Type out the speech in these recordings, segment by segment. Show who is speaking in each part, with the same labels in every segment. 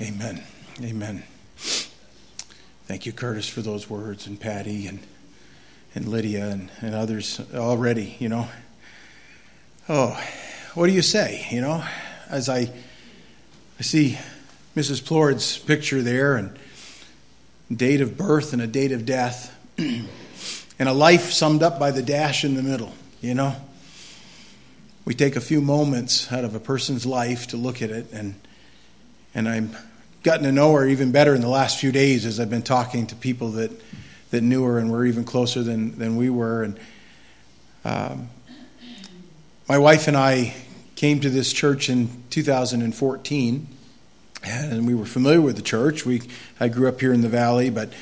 Speaker 1: Amen. Amen. Thank you, Curtis, for those words, and Patty, and and Lydia, and, and others already. You know. Oh, what do you say? You know, as I I see Mrs. Plourde's picture there, and date of birth and a date of death, and a life summed up by the dash in the middle. You know. We take a few moments out of a person's life to look at it and and I'm gotten to know her even better in the last few days as I've been talking to people that that knew her and were even closer than than we were. And um, my wife and I came to this church in 2014, and we were familiar with the church. We I grew up here in the valley, but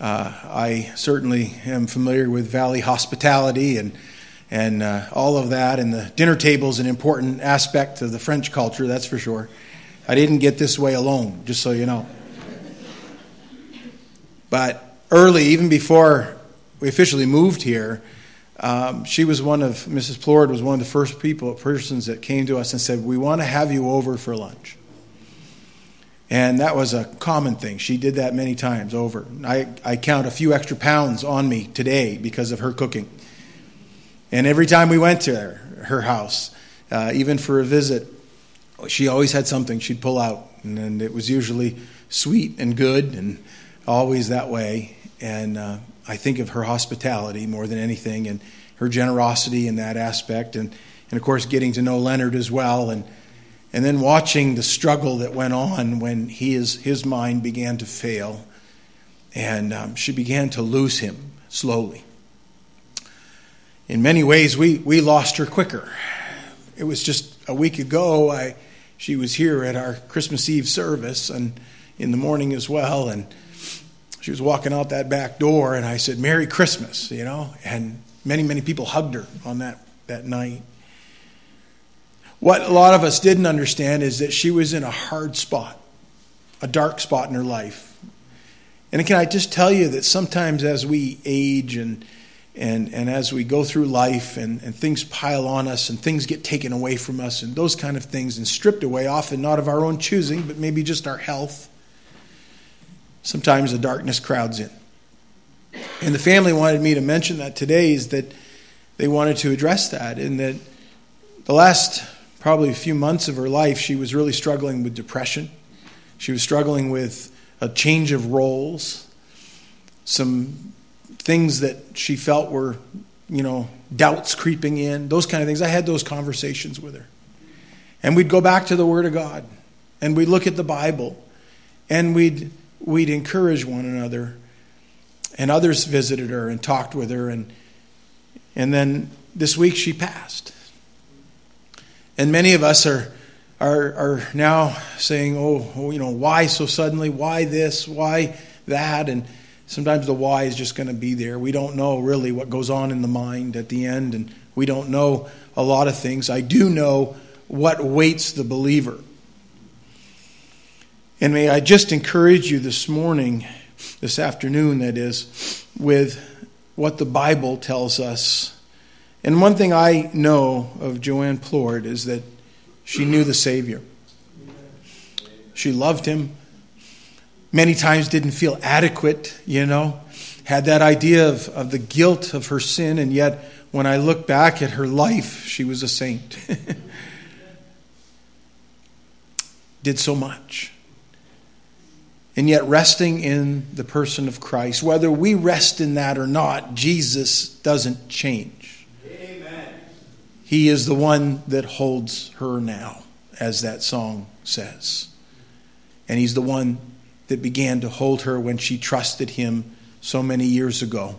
Speaker 1: uh, I certainly am familiar with valley hospitality and and uh, all of that. And the dinner table is an important aspect of the French culture, that's for sure. I didn't get this way alone, just so you know. But early, even before we officially moved here, um, she was one of Mrs. Plourde was one of the first people persons that came to us and said, "We want to have you over for lunch." And that was a common thing. She did that many times over. I, I count a few extra pounds on me today because of her cooking. And every time we went to her, her house, uh, even for a visit, she always had something she'd pull out, and, and it was usually sweet and good, and always that way. And uh, I think of her hospitality more than anything, and her generosity in that aspect, and and of course getting to know Leonard as well, and and then watching the struggle that went on when his his mind began to fail, and um, she began to lose him slowly. In many ways, we we lost her quicker. It was just a week ago. I she was here at our Christmas Eve service and in the morning as well. And she was walking out that back door, and I said, Merry Christmas, you know. And many, many people hugged her on that, that night. What a lot of us didn't understand is that she was in a hard spot, a dark spot in her life. And can I just tell you that sometimes as we age and and, and as we go through life and, and things pile on us and things get taken away from us and those kind of things and stripped away, often not of our own choosing, but maybe just our health, sometimes the darkness crowds in. And the family wanted me to mention that today is that they wanted to address that in that the last probably a few months of her life, she was really struggling with depression. She was struggling with a change of roles, some things that she felt were, you know, doubts creeping in, those kind of things. I had those conversations with her. And we'd go back to the Word of God and we'd look at the Bible and we'd, we'd encourage one another. And others visited her and talked with her. And, and then this week she passed. And many of us are, are, are now saying, oh, oh you know, why so suddenly? Why this? Why that? And Sometimes the why is just going to be there. We don't know really what goes on in the mind at the end, and we don't know a lot of things. I do know what waits the believer. And may I just encourage you this morning, this afternoon, that is, with what the Bible tells us. And one thing I know of Joanne Plourde is that she knew the Savior. She loved him many times didn't feel adequate, you know, had that idea of, of the guilt of her sin, and yet when I look back at her life, she was a saint. Did so much. And yet, resting in the person of Christ, whether we rest in that or not, Jesus doesn't change. Amen. He is the one that holds her now, as that song says. And He's the one that began to hold her when she trusted him so many years ago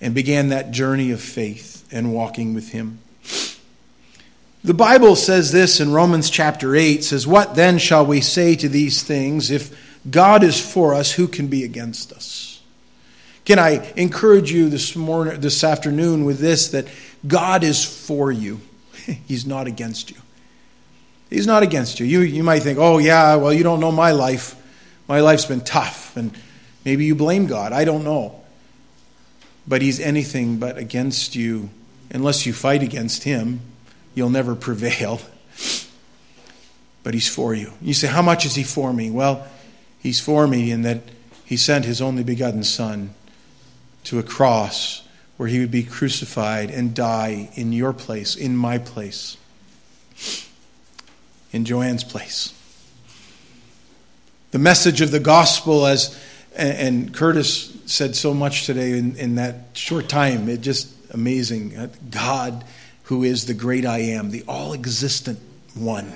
Speaker 1: and began that journey of faith and walking with him. The Bible says this in Romans chapter 8 says what then shall we say to these things if God is for us who can be against us? Can I encourage you this morning this afternoon with this that God is for you. He's not against you. He's not against you. You you might think, "Oh yeah, well you don't know my life." My life's been tough, and maybe you blame God. I don't know. But He's anything but against you. Unless you fight against Him, you'll never prevail. but He's for you. You say, How much is He for me? Well, He's for me in that He sent His only begotten Son to a cross where He would be crucified and die in your place, in my place, in Joanne's place. The message of the gospel, as and Curtis said so much today in, in that short time, it just amazing. God, who is the great I am, the all existent one,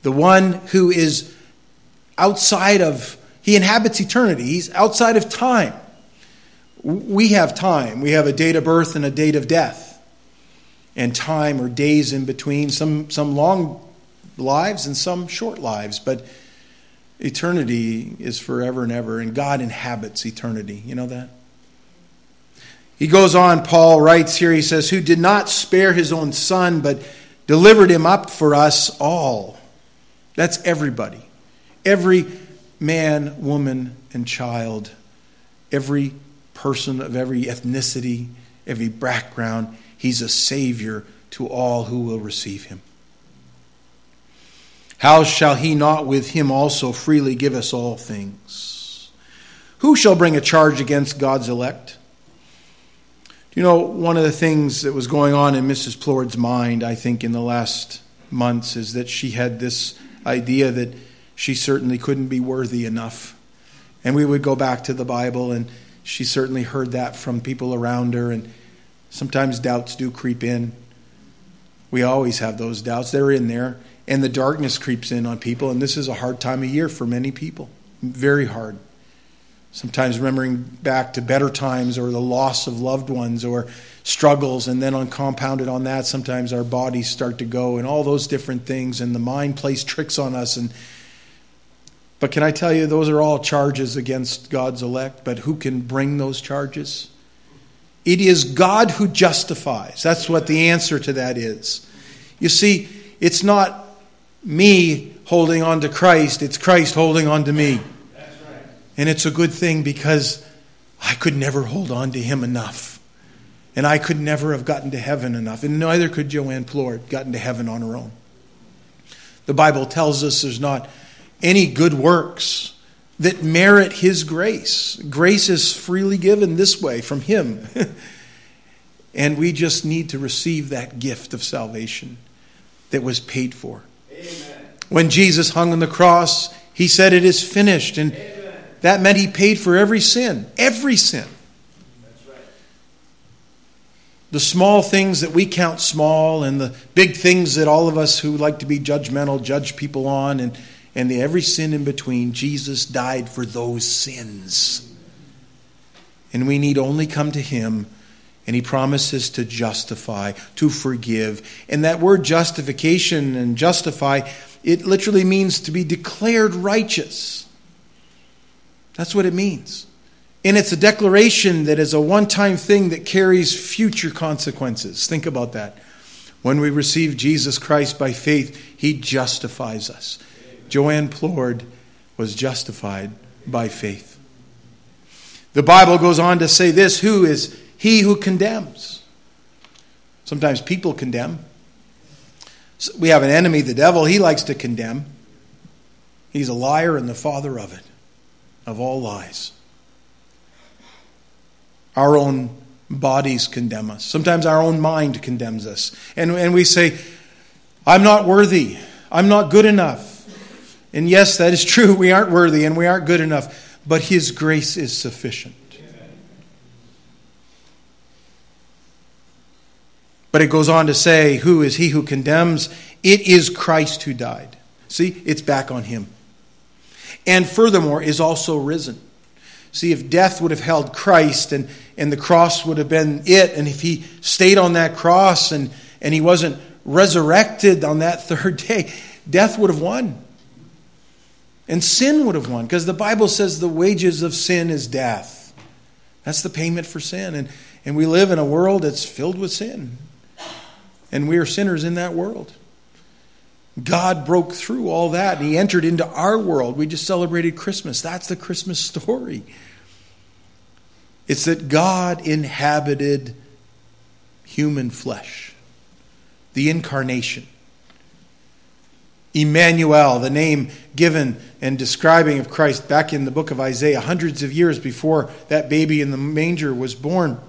Speaker 1: the one who is outside of, he inhabits eternity, he's outside of time. We have time. We have a date of birth and a date of death, and time or days in between, some, some long lives and some short lives, but eternity is forever and ever, and God inhabits eternity. You know that? He goes on, Paul writes here, he says, Who did not spare his own son, but delivered him up for us all. That's everybody. Every man, woman, and child. Every person of every ethnicity, every background. He's a savior to all who will receive him. How shall he not with him also freely give us all things? Who shall bring a charge against God's elect? You know one of the things that was going on in Mrs. Plourde's mind, I think, in the last months is that she had this idea that she certainly couldn't be worthy enough. And we would go back to the Bible, and she certainly heard that from people around her, and sometimes doubts do creep in. We always have those doubts, they're in there and the darkness creeps in on people, and this is a hard time of year for many people. Very hard. Sometimes remembering back to better times or the loss of loved ones or struggles, and then on compounded on that, sometimes our bodies start to go and all those different things, and the mind plays tricks on us. And but can I tell you, those are all charges against God's elect. But who can bring those charges? It is God who justifies. That's what the answer to that is. You see, it's not me holding on to Christ, it's Christ holding on to me. And it's a good thing because I could never hold on to him enough. And I could never have gotten to heaven enough. And neither could Joanne Plourde gotten to heaven on her own. The Bible tells us there's not any good works that merit his grace. Grace is freely given this way from him. and we just need to receive that gift of salvation that was paid for. When Jesus hung on the cross, he said, It is finished. And Amen. that meant he paid for every sin. Every sin. Right. The small things that we count small and the big things that all of us who like to be judgmental judge people on and, and the, every sin in between, Jesus died for those sins. And we need only come to him and he promises to justify, to forgive. And that word justification and justify it literally means to be declared righteous. That's what it means. And it's a declaration that is a one time thing that carries future consequences. Think about that. When we receive Jesus Christ by faith, he justifies us. Joanne Plourde was justified by faith. The Bible goes on to say this Who is he who condemns? Sometimes people condemn we have an enemy, the devil. He likes to condemn. He's a liar and the father of it, of all lies. Our own bodies condemn us. Sometimes our own mind condemns us. And, and we say, I'm not worthy. I'm not good enough. And yes, that is true. We aren't worthy and we aren't good enough. But His grace is sufficient. But it goes on to say, Who is he who condemns? It is Christ who died. See, it's back on him. And furthermore, is also risen. See, if death would have held Christ and, and the cross would have been it, and if he stayed on that cross and, and he wasn't resurrected on that third day, death would have won. And sin would have won, because the Bible says the wages of sin is death. That's the payment for sin. And, and we live in a world that's filled with sin and we are sinners in that world. God broke through all that and He entered into our world. We just celebrated Christmas. That's the Christmas story. It's that God inhabited human flesh, the incarnation. Emmanuel, the name given and describing of Christ back in the book of Isaiah, hundreds of years before that baby in the manger was born.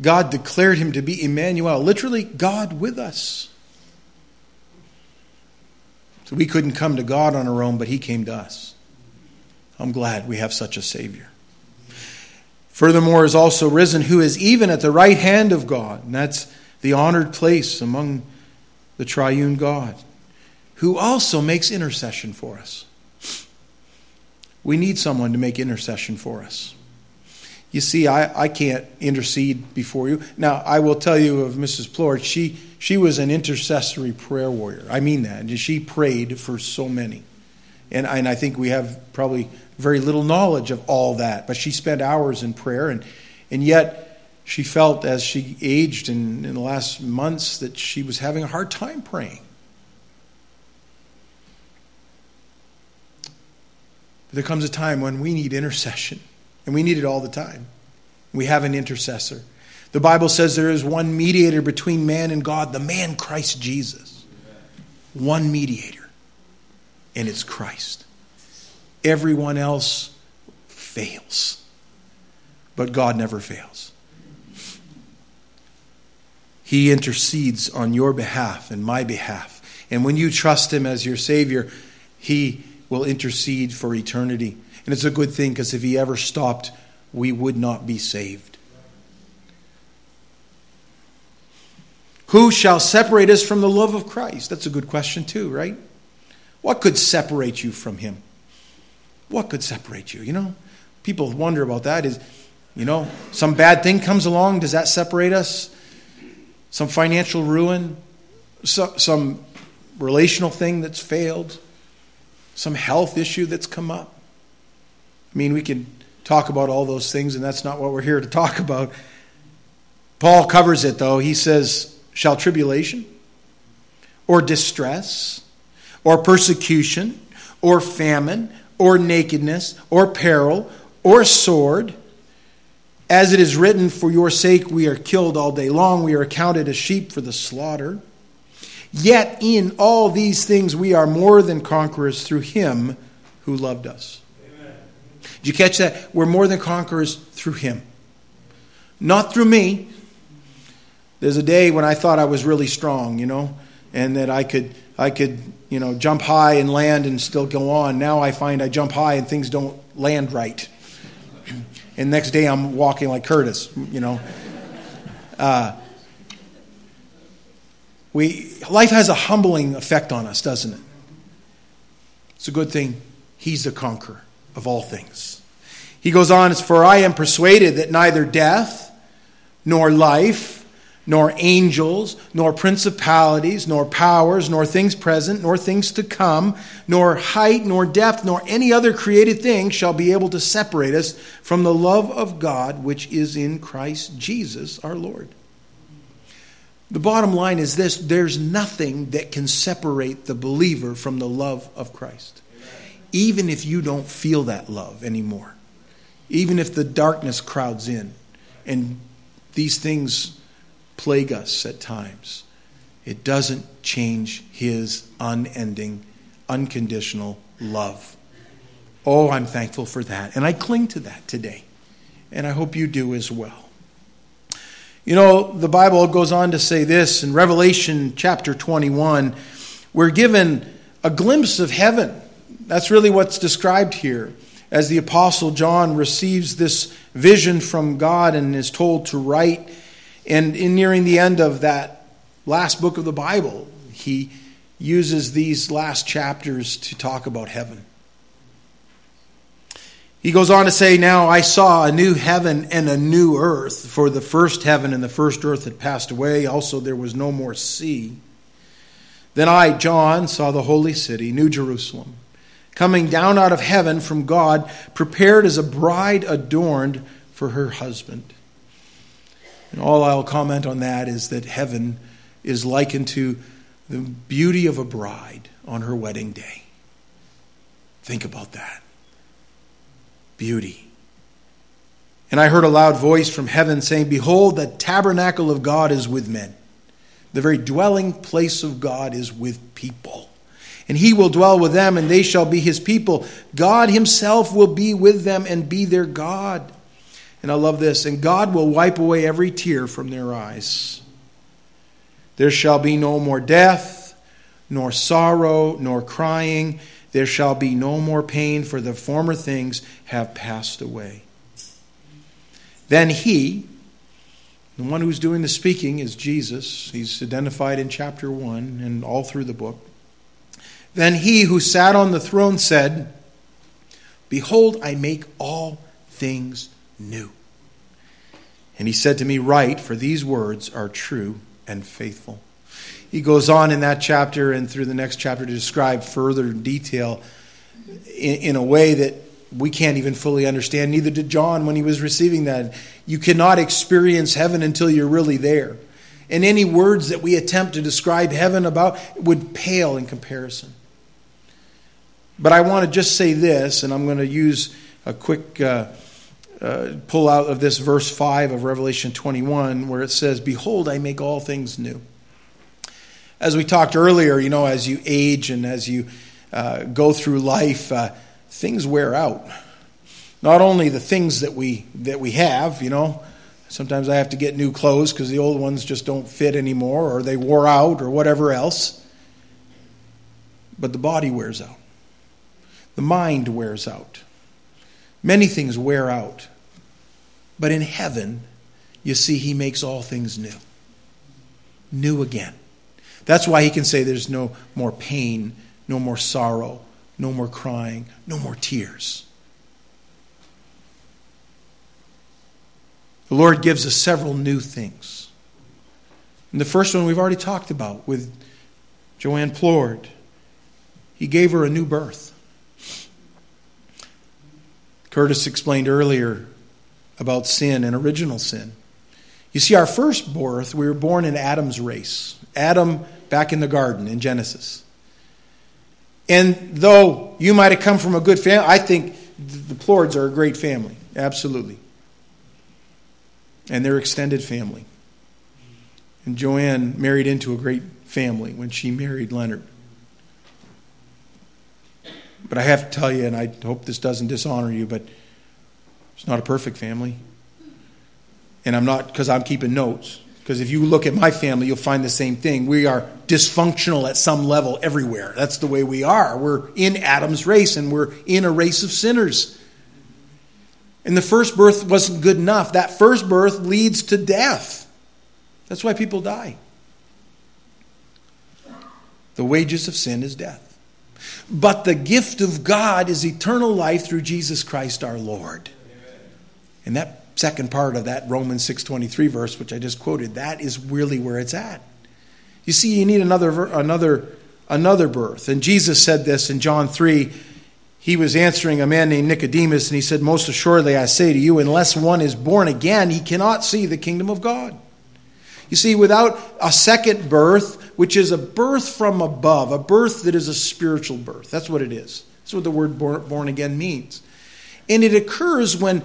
Speaker 1: God declared him to be Emmanuel, literally, God with us. So we couldn't come to God on our own, but he came to us. I'm glad we have such a Savior. Furthermore, is also risen, who is even at the right hand of God, and that's the honored place among the triune God, who also makes intercession for us. We need someone to make intercession for us. You see, I, I can't intercede before you. Now, I will tell you of Mrs. Plourde, she, she was an intercessory prayer warrior. I mean that. She prayed for so many. And, and I think we have probably very little knowledge of all that. But she spent hours in prayer, and, and yet she felt as she aged in, in the last months that she was having a hard time praying. There comes a time when we need intercession. And we need it all the time. We have an intercessor. The Bible says there is one mediator between man and God, the man Christ Jesus. One mediator, and it's Christ. Everyone else fails, but God never fails. He intercedes on your behalf and my behalf. And when you trust Him as your Savior, He will intercede for eternity. And it's a good thing because if he ever stopped, we would not be saved. Who shall separate us from the love of Christ? That's a good question, too, right? What could separate you from him? What could separate you? You know, people wonder about that. Is, you know, some bad thing comes along, does that separate us? Some financial ruin? So, some relational thing that's failed? Some health issue that's come up? I mean, we can talk about all those things, and that's not what we're here to talk about. Paul covers it, though. He says, Shall tribulation, or distress, or persecution, or famine, or nakedness, or peril, or sword, as it is written, For your sake we are killed all day long, we are accounted as sheep for the slaughter. Yet in all these things we are more than conquerors through him who loved us. Did you catch that? We're more than conquerors through Him. Not through me. There's a day when I thought I was really strong, you know, and that I could, I could, you know, jump high and land and still go on. Now I find I jump high and things don't land right. And next day I'm walking like Curtis, you know. Uh, we, life has a humbling effect on us, doesn't it? It's a good thing he's the conqueror of all things. He goes on, For I am persuaded that neither death, nor life, nor angels, nor principalities, nor powers, nor things present, nor things to come, nor height, nor depth, nor any other created thing shall be able to separate us from the love of God which is in Christ Jesus our Lord. The bottom line is this there's nothing that can separate the believer from the love of Christ even if you don't feel that love anymore, even if the darkness crowds in and these things plague us at times, it doesn't change his unending, unconditional love. Oh, I'm thankful for that. And I cling to that today. And I hope you do as well. You know, the Bible goes on to say this in Revelation chapter 21. We're given a glimpse of heaven that's really what's described here as the Apostle John receives this vision from God and is told to write. And in nearing the end of that last book of the Bible, he uses these last chapters to talk about heaven. He goes on to say, Now I saw a new heaven and a new earth, for the first heaven and the first earth had passed away. Also, there was no more sea. Then I, John, saw the holy city, New Jerusalem coming down out of heaven from God, prepared as a bride adorned for her husband. And all I'll comment on that is that heaven is likened to the beauty of a bride on her wedding day. Think about that. Beauty. And I heard a loud voice from heaven saying, Behold, the tabernacle of God is with men. The very dwelling place of God is with people. And he will dwell with them, and they shall be his people. God himself will be with them and be their God. And I love this. And God will wipe away every tear from their eyes. There shall be no more death, nor sorrow, nor crying. There shall be no more pain, for the former things have passed away. Then he, the one who's doing the speaking is Jesus. He's identified in chapter 1 and all through the book. Then he who sat on the throne said, Behold, I make all things new. And he said to me, Write, for these words are true and faithful. He goes on in that chapter and through the next chapter to describe further detail in, in a way that we can't even fully understand. Neither did John when he was receiving that. You cannot experience heaven until you're really there. And any words that we attempt to describe heaven about would pale in comparison. But I want to just say this, and I'm going to use a quick uh, uh, pull out of this verse 5 of Revelation 21, where it says, Behold, I make all things new. As we talked earlier, you know, as you age and as you uh, go through life, uh, things wear out. Not only the things that we that we have, you know, sometimes I have to get new clothes because the old ones just don't fit anymore, or they wore out, or whatever else. But the body wears out. The mind wears out. Many things wear out. But in heaven, you see, he makes all things new. New again. That's why he can say there's no more pain, no more sorrow, no more crying, no more tears. The Lord gives us several new things. And the first one we've already talked about with Joanne Plourde. He gave her a new birth. Curtis explained earlier about sin and original sin. You see, our first birth, we were born in Adam's race. Adam back in the garden in Genesis. And though you might have come from a good family, I think the Plourdes are a great family. Absolutely. And their extended family. And Joanne married into a great family when she married Leonard. But I have to tell you, and I hope this doesn't dishonor you, but it's not a perfect family. And I'm not, because I'm keeping notes. Because if you look at my family, you'll find the same thing. We are dysfunctional at some level everywhere. That's the way we are. We're in Adam's race and we're in a race of sinners. And the first birth wasn't good enough. That first birth leads to death. That's why people die. The wages of sin is death. But the gift of God is eternal life through Jesus Christ our Lord. And that second part of that Romans 6:23 verse which I just quoted, that is really where it's at. You see you need another another another birth. And Jesus said this in John 3. He was answering a man named Nicodemus and he said, "Most assuredly I say to you, unless one is born again, he cannot see the kingdom of God." You see, without a second birth, which is a birth from above, a birth that is a spiritual birth. That's what it is. That's what the word born, again means. And it occurs when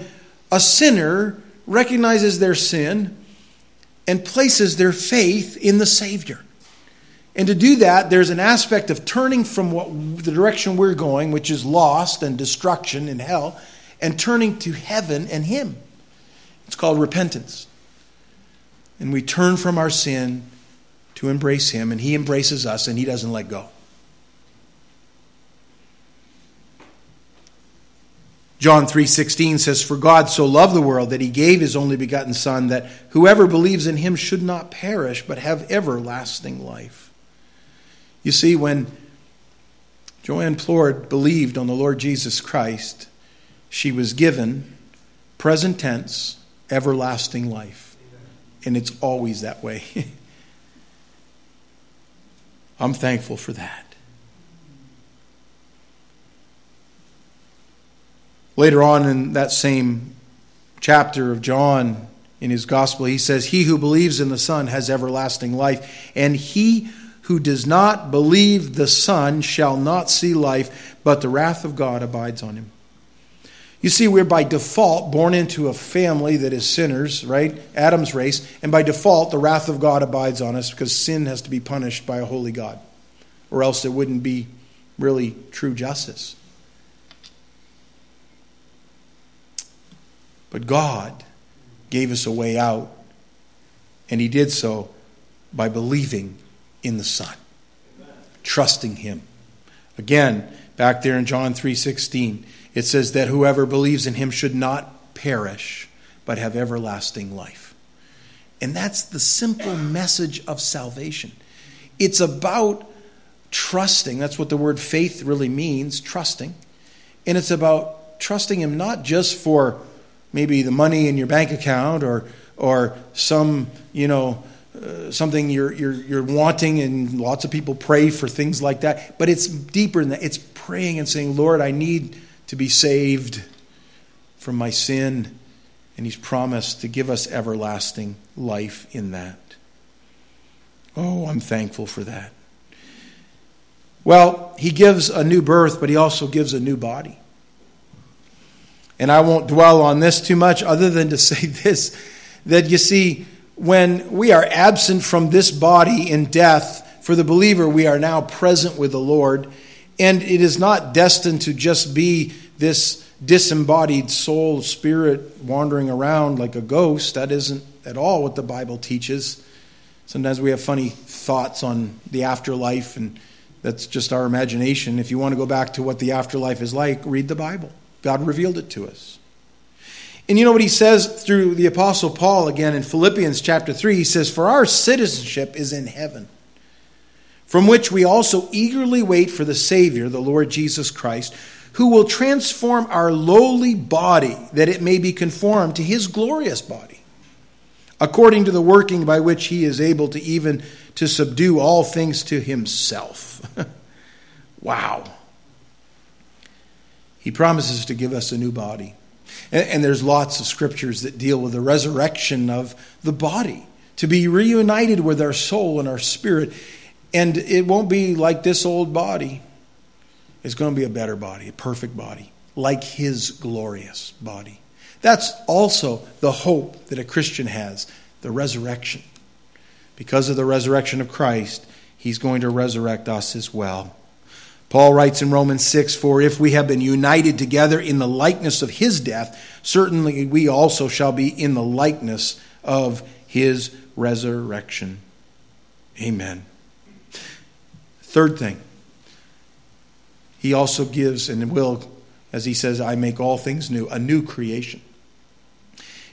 Speaker 1: a sinner recognizes their sin and places their faith in the Savior. And to do that, there's an aspect of turning from what, the direction we're going, which is lost and destruction and hell, and turning to heaven and Him. It's called repentance. And we turn from our sin to embrace Him, and He embraces us, and He doesn't let go. John 3:16 says for God so loved the world that he gave his only begotten son that whoever believes in him should not perish but have everlasting life. You see when Joanne Plourde believed on the Lord Jesus Christ, she was given present tense everlasting life. And it's always that way. I'm thankful for that. Later on in that same chapter of John, in his gospel, he says, He who believes in the Son has everlasting life, and he who does not believe the Son shall not see life, but the wrath of God abides on him. You see, we're by default born into a family that is sinners, right? Adam's race. And by default, the wrath of God abides on us because sin has to be punished by a holy God, or else it wouldn't be really true justice. But God gave us a way out, and He did so by believing in the Son, trusting Him. Again, back there in John 3:16, it says that whoever believes in him should not perish, but have everlasting life. And that's the simple message of salvation. It's about trusting. That's what the word faith really means, trusting. And it's about trusting him not just for maybe the money in your bank account or or some, you know, uh, something you're, you're, you're wanting, and lots of people pray for things like that. But it's deeper than that. It's praying and saying, Lord, I need to be saved from my sin. And He's promised to give us everlasting life in that. Oh, I'm thankful for that. Well, He gives a new birth, but He also gives a new body. And I won't dwell on this too much other than to say this that you see, when we are absent from this body in death, for the believer, we are now present with the Lord. And it is not destined to just be this disembodied soul, spirit wandering around like a ghost. That isn't at all what the Bible teaches. Sometimes we have funny thoughts on the afterlife, and that's just our imagination. If you want to go back to what the afterlife is like, read the Bible. God revealed it to us. And you know what he says through the Apostle Paul again in Philippians chapter 3? He says, For our citizenship is in heaven, from which we also eagerly wait for the Savior, the Lord Jesus Christ, who will transform our lowly body that it may be conformed to his glorious body, according to the working by which he is able to even to subdue all things to himself. wow. He promises to give us a new body. And, and there's lots of scriptures that deal with the resurrection of the body, to be reunited with our soul and our spirit. And it won't be like this old body. It's going to be a better body, a perfect body, like his glorious body. That's also the hope that a Christian has the resurrection. Because of the resurrection of Christ, he's going to resurrect us as well. Paul writes in Romans 6 For if we have been united together in the likeness of his death, certainly we also shall be in the likeness of his resurrection. Amen. Third thing, he also gives and will, as he says, I make all things new, a new creation.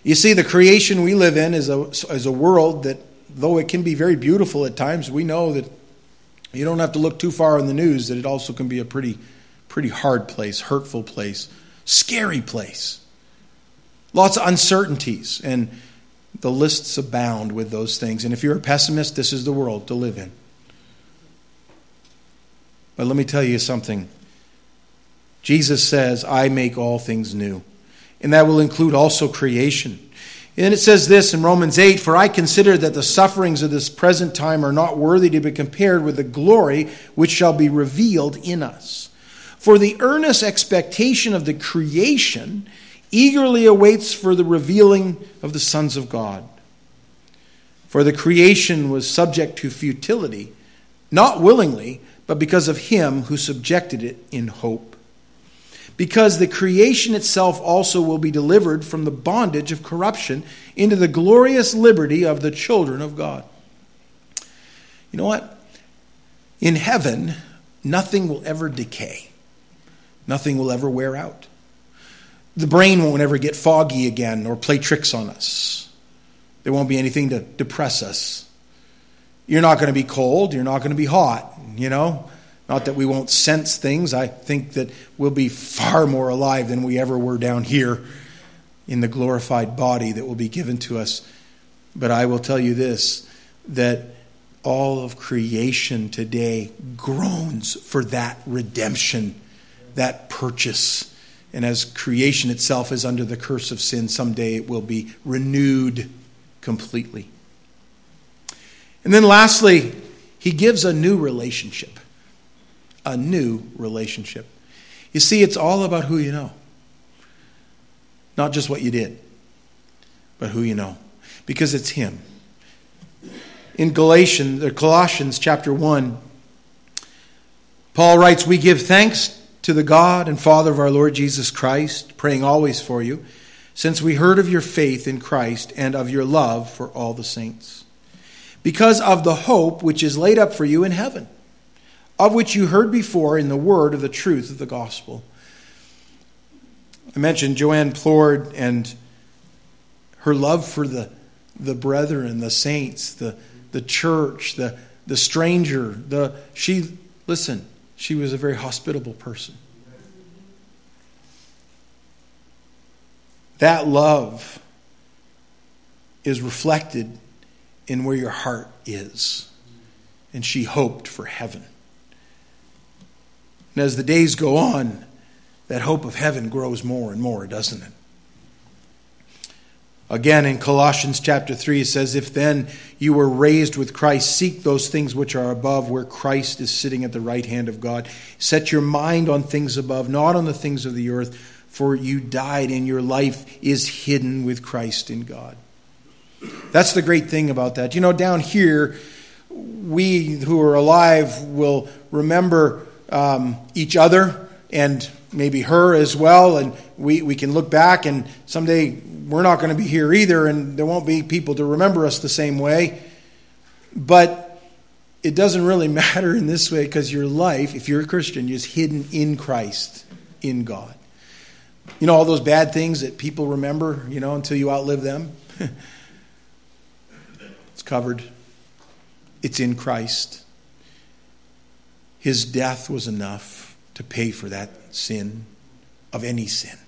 Speaker 1: You see, the creation we live in is a, is a world that, though it can be very beautiful at times, we know that you don't have to look too far in the news that it also can be a pretty, pretty hard place, hurtful place, scary place. Lots of uncertainties, and the lists abound with those things. And if you're a pessimist, this is the world to live in. But let me tell you something. Jesus says, I make all things new. And that will include also creation. And it says this in Romans 8 For I consider that the sufferings of this present time are not worthy to be compared with the glory which shall be revealed in us. For the earnest expectation of the creation eagerly awaits for the revealing of the sons of God. For the creation was subject to futility, not willingly, but because of him who subjected it in hope because the creation itself also will be delivered from the bondage of corruption into the glorious liberty of the children of God. You know what? In heaven, nothing will ever decay, nothing will ever wear out. The brain won't ever get foggy again or play tricks on us. There won't be anything to depress us. You're not going to be cold, you're not going to be hot, you know? Not that we won't sense things. I think that we'll be far more alive than we ever were down here in the glorified body that will be given to us. But I will tell you this that all of creation today groans for that redemption, that purchase. And as creation itself is under the curse of sin, someday it will be renewed completely. And then lastly, he gives a new relationship a new relationship. You see, it's all about who you know, not just what you did, but who you know, because it's Him. In Galatians, or Colossians chapter 1, Paul writes, We give thanks to the God and Father of our Lord Jesus Christ, praying always for you, since we heard of your faith in Christ and of your love for all the saints, because of the hope which is laid up for you in heaven, of which you heard before in the word of the truth of the gospel. I mentioned Joanne Plourde and her love for the, the brethren, the saints, the, the church, the, the stranger. The, she, listen, she was a very hospitable person. That love is reflected in where your heart is. And she hoped for heaven. And as the days go on, that hope of heaven grows more and more, doesn't it? Again, in Colossians chapter 3, it says, If then you were raised with Christ, seek those things which are above, where Christ is sitting at the right hand of God. Set your mind on things above, not on the things of the earth, for you died, and your life is hidden with Christ in God. That's the great thing about that. You know, down here, we who are alive will remember um, each other and maybe her as well, and we, we can look back, and someday we're not going to be here either, and there won't be people to remember us the same way. But it doesn't really matter in this way because your life, if you're a Christian, is hidden in Christ, in God. You know, all those bad things that people remember, you know, until you outlive them? covered, it's in Christ. His death was enough to pay for that sin of any sin.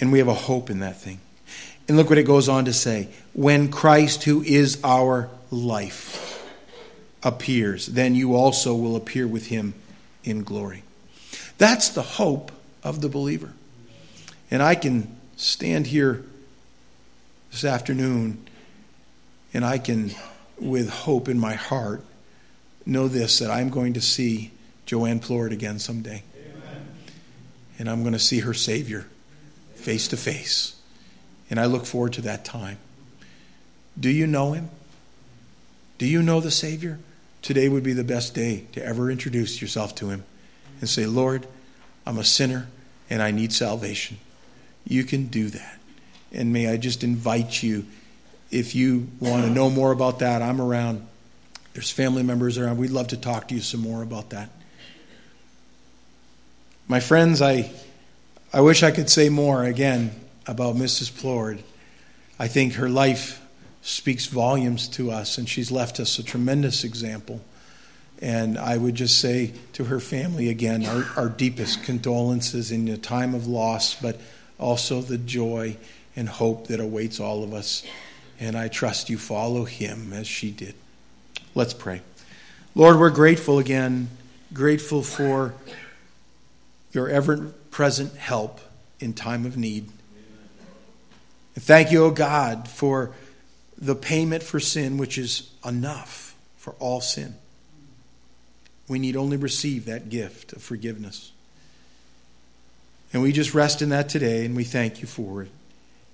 Speaker 1: And we have a hope in that thing. And look what it goes on to say when Christ, who is our life, appears, then you also will appear with him in glory. That's the hope of the believer. And I can stand here this afternoon and I can, with hope in my heart, know this that I'm going to see Joanne Plourde again someday. Amen. And I'm going to see her Savior face to face. And I look forward to that time. Do you know him? Do you know the Savior? Today would be the best day to ever introduce yourself to him and say, Lord, I'm a sinner and I need salvation. You can do that. And may I just invite you, if you want to know more about that, I'm around. There's family members around. We'd love to talk to you some more about that. My friends, I I wish I could say more again about Mrs. Plourde. I think her life speaks volumes to us, and she's left us a tremendous example. And I would just say to her family again, our, our deepest condolences in a time of loss, but also the joy and hope that awaits all of us. And I trust you follow him as she did. Let's pray. Lord, we're grateful again, grateful for your ever present help in time of need. And thank you, O God, for the payment for sin, which is enough for all sin. We need only receive that gift of forgiveness. And we just rest in that today, and we thank you for it.